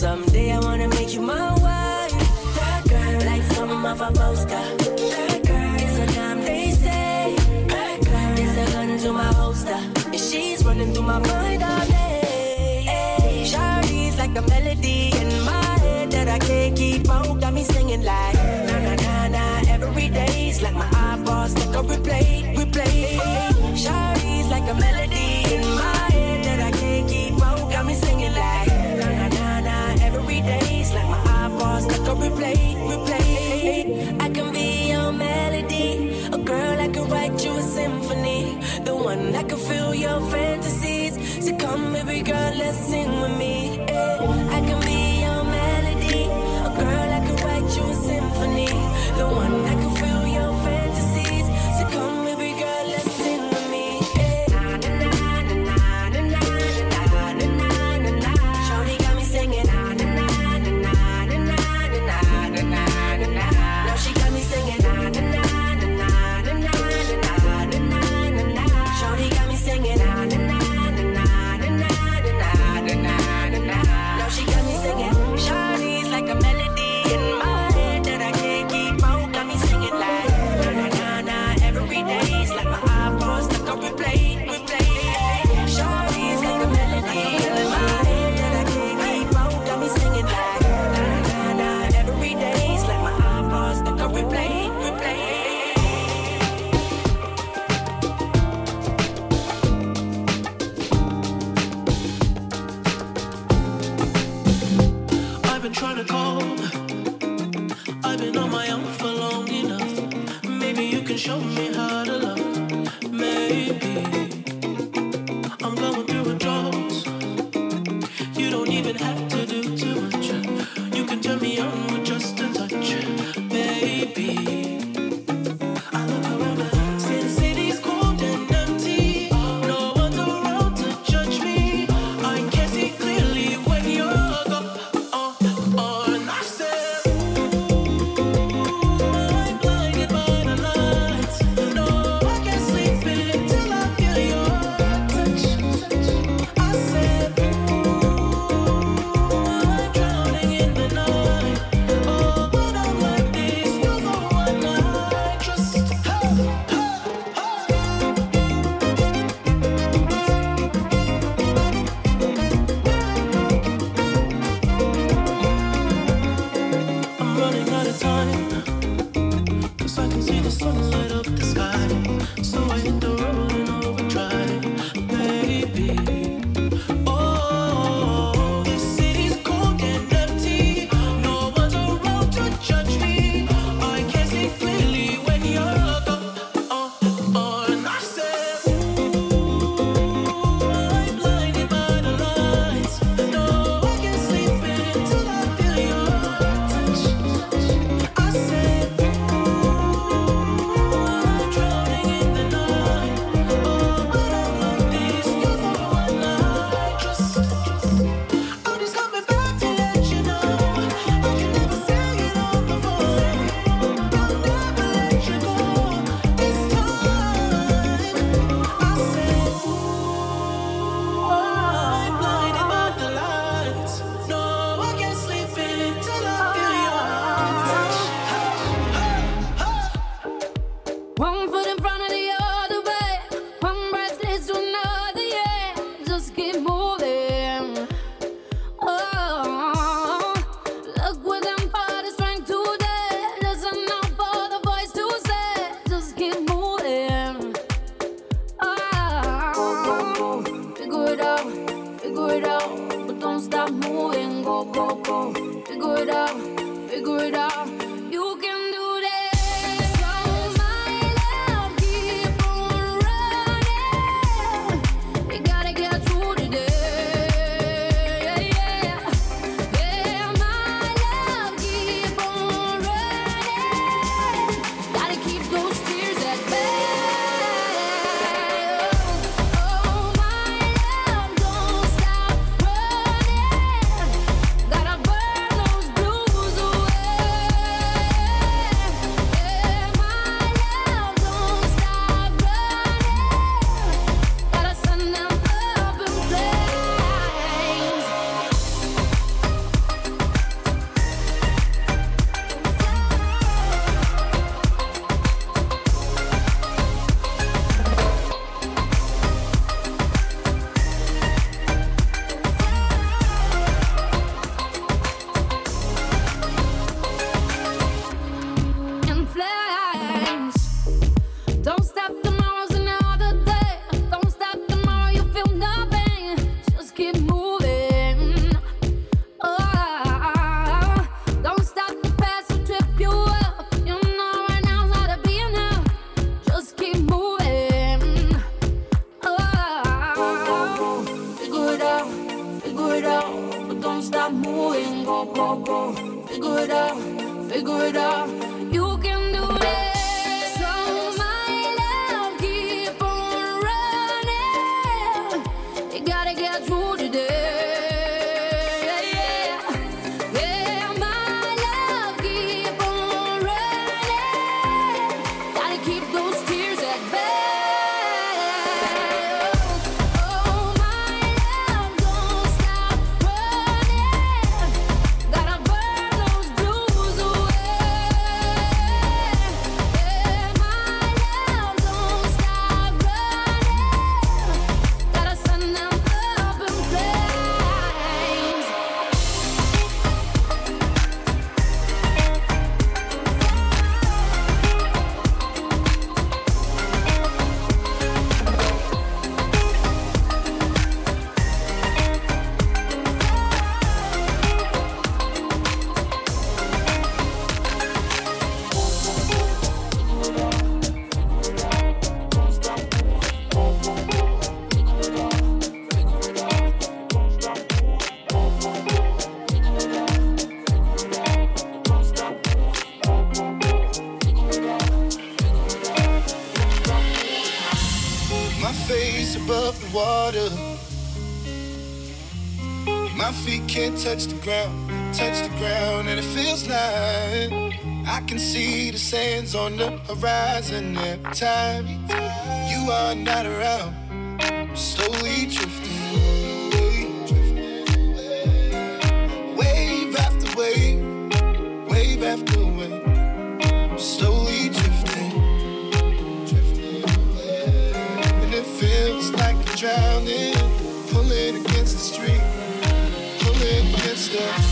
Someday I wanna make you my wife. That girl, like some of a poster. That girl It's a dime, they say. That girl It's a gun to my holster. And she's running through my mind all day. Hey, Shawty's like a melody in my head that I can't keep out. Got me singing like na na na na. Every day's like my iPod's stuck on replay, replay. Shawty's like a melody in my replay, replay. I can be your melody, a girl I can write you a symphony, the one that can fill your fantasies. So come, baby girl, let's sing with me. Yeah. I can be your melody, a girl I can write you a symphony, the one. show me how. Sands on the horizon every time you are not around. I'm slowly drifting away, wave after wave, wave after wave. I'm slowly drifting, and it feels like I'm drowning, pulling against the stream stuff.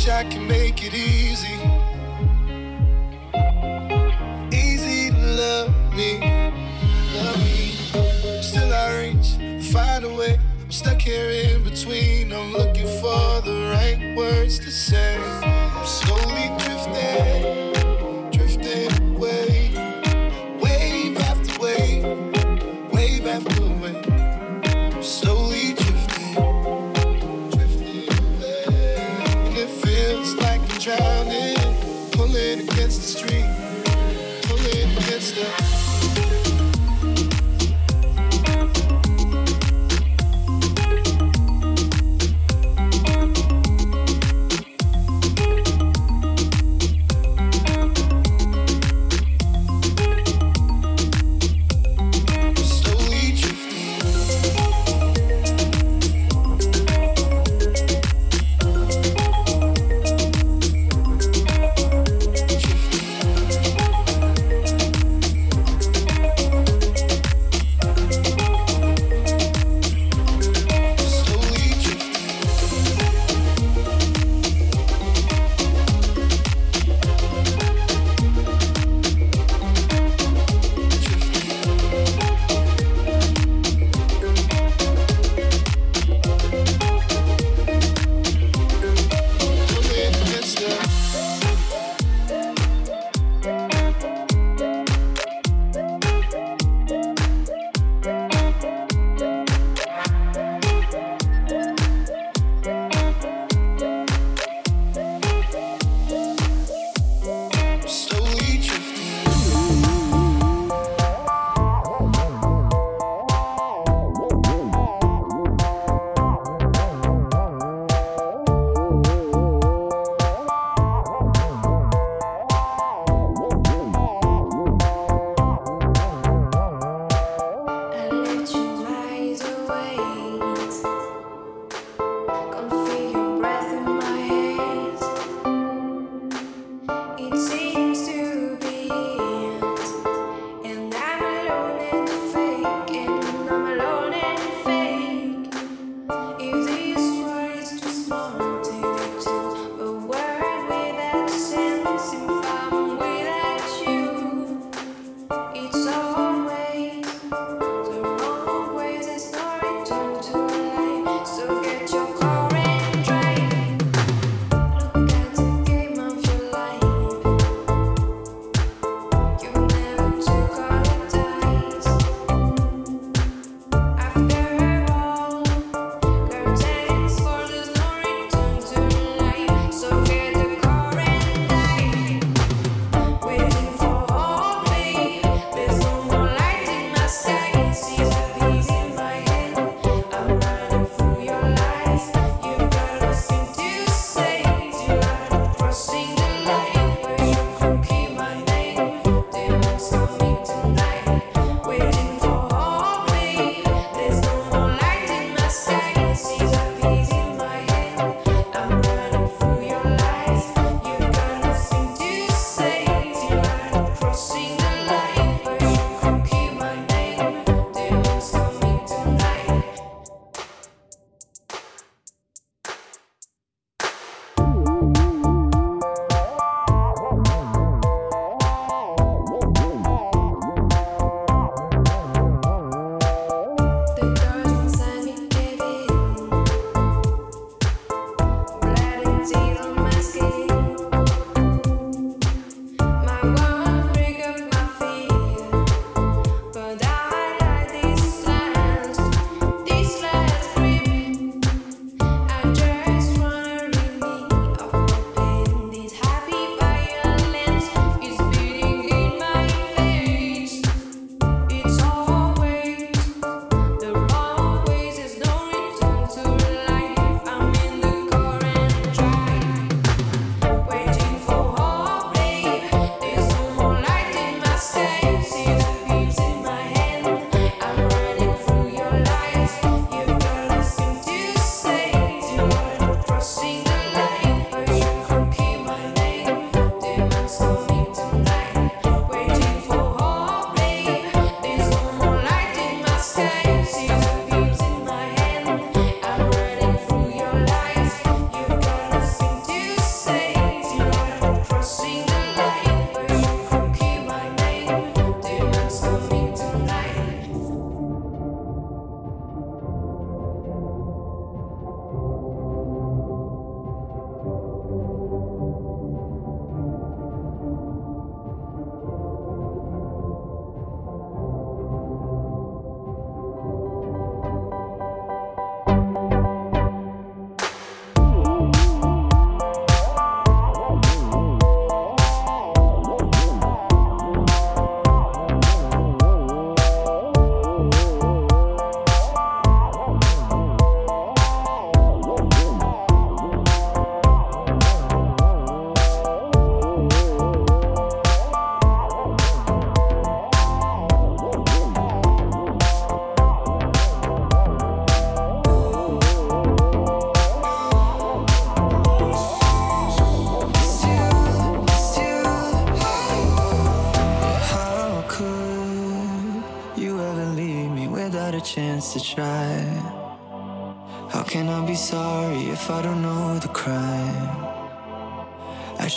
wish I could make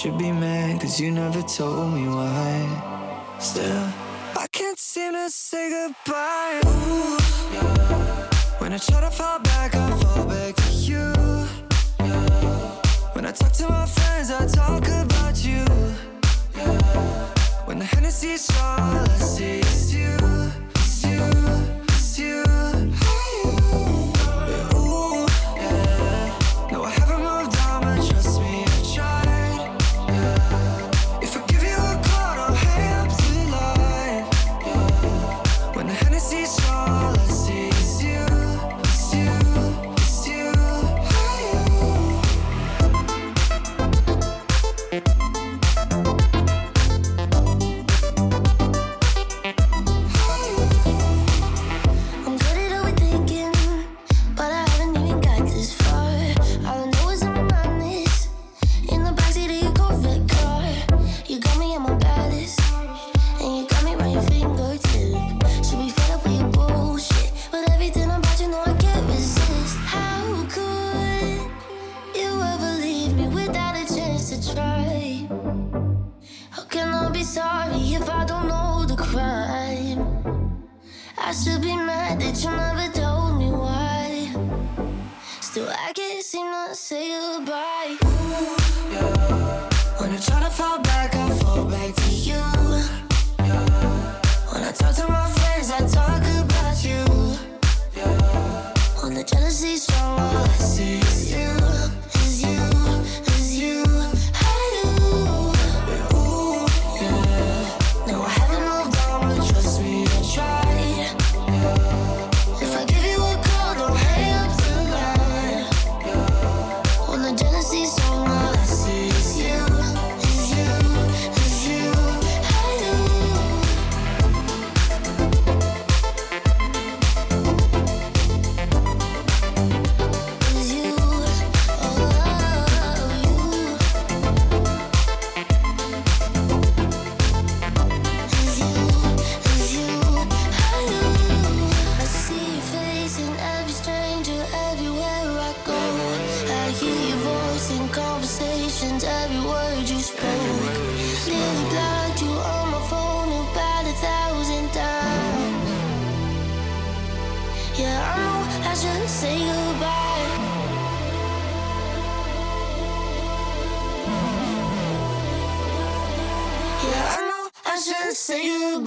should be mad cause you never told me why. Still, I can't seem to say goodbye. Ooh, yeah. When I try to fall back, I fall back to you. Yeah. When I talk to my friends, I talk about you. Yeah. When the Hennessy's all I see is you, it's you, it's you. Hennessy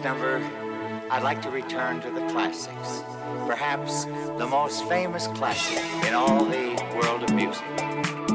next number, I'd like to return to the classics. Perhaps the most famous classic in all the world of music.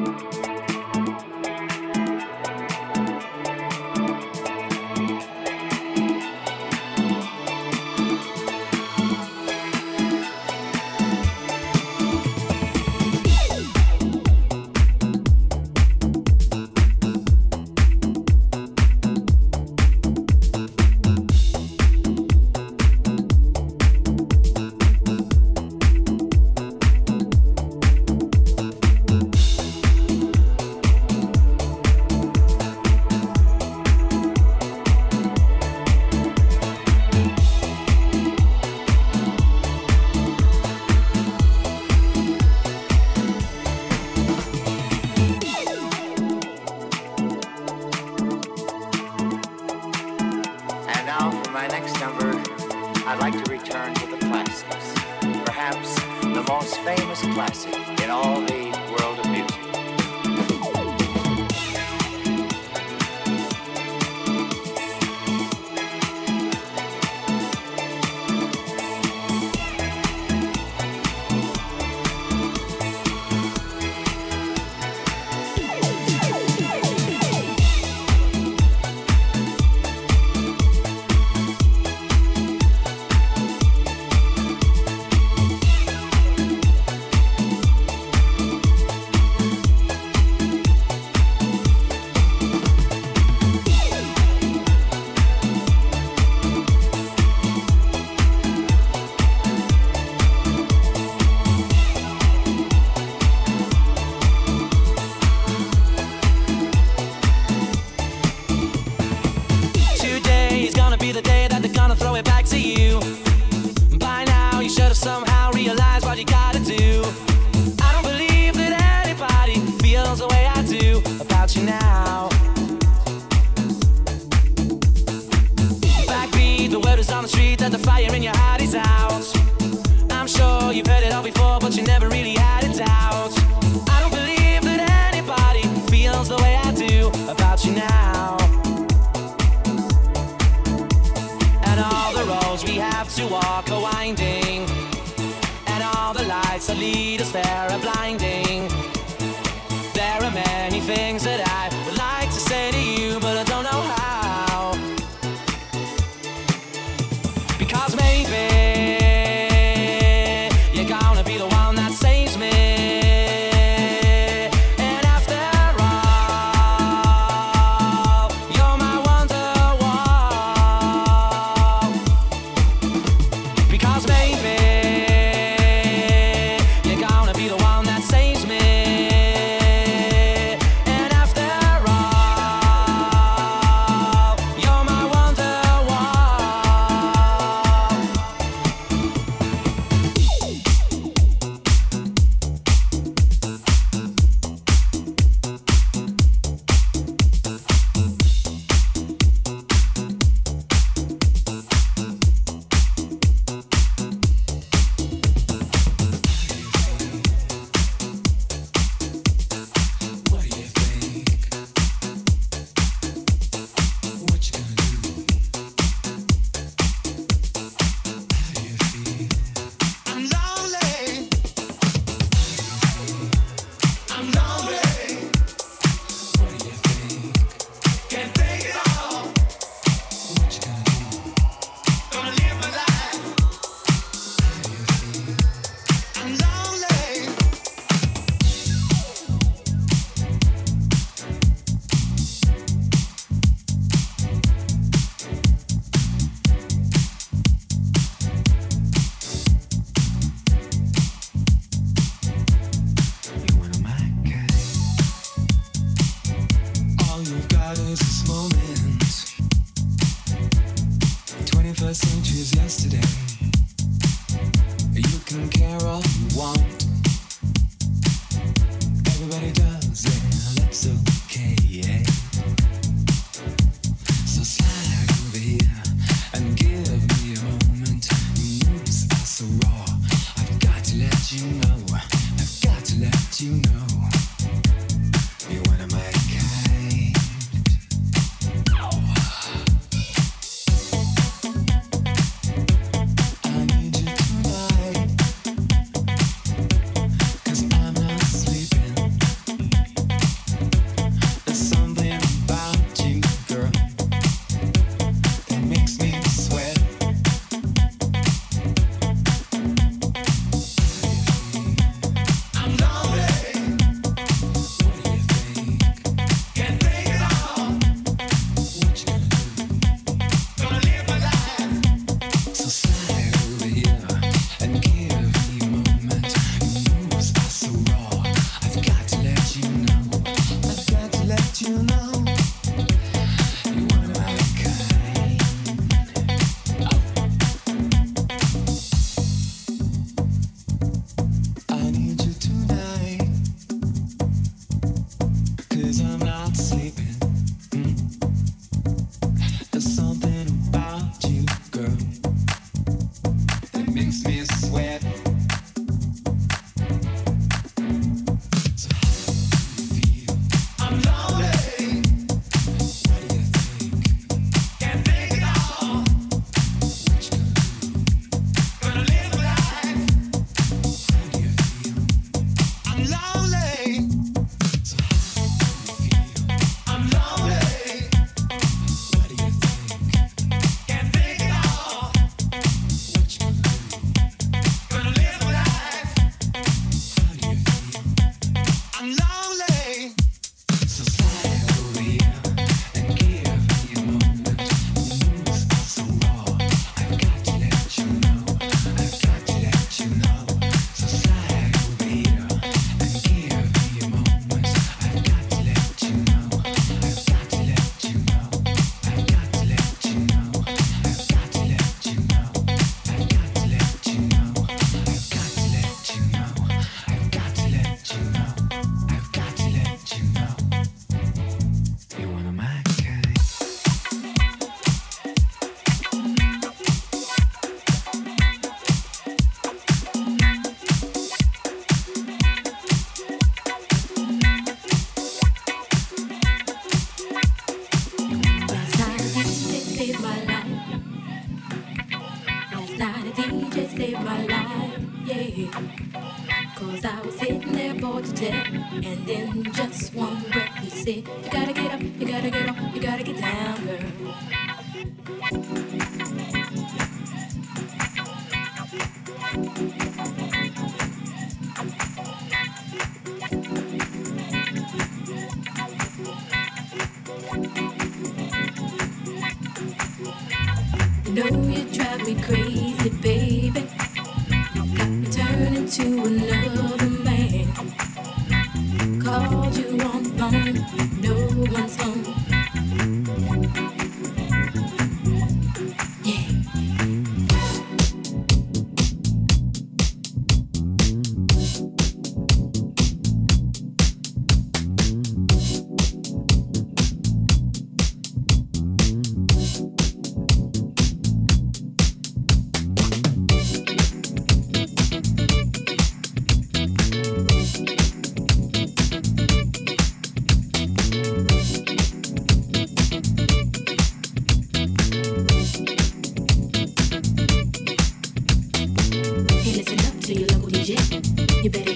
branco e liberei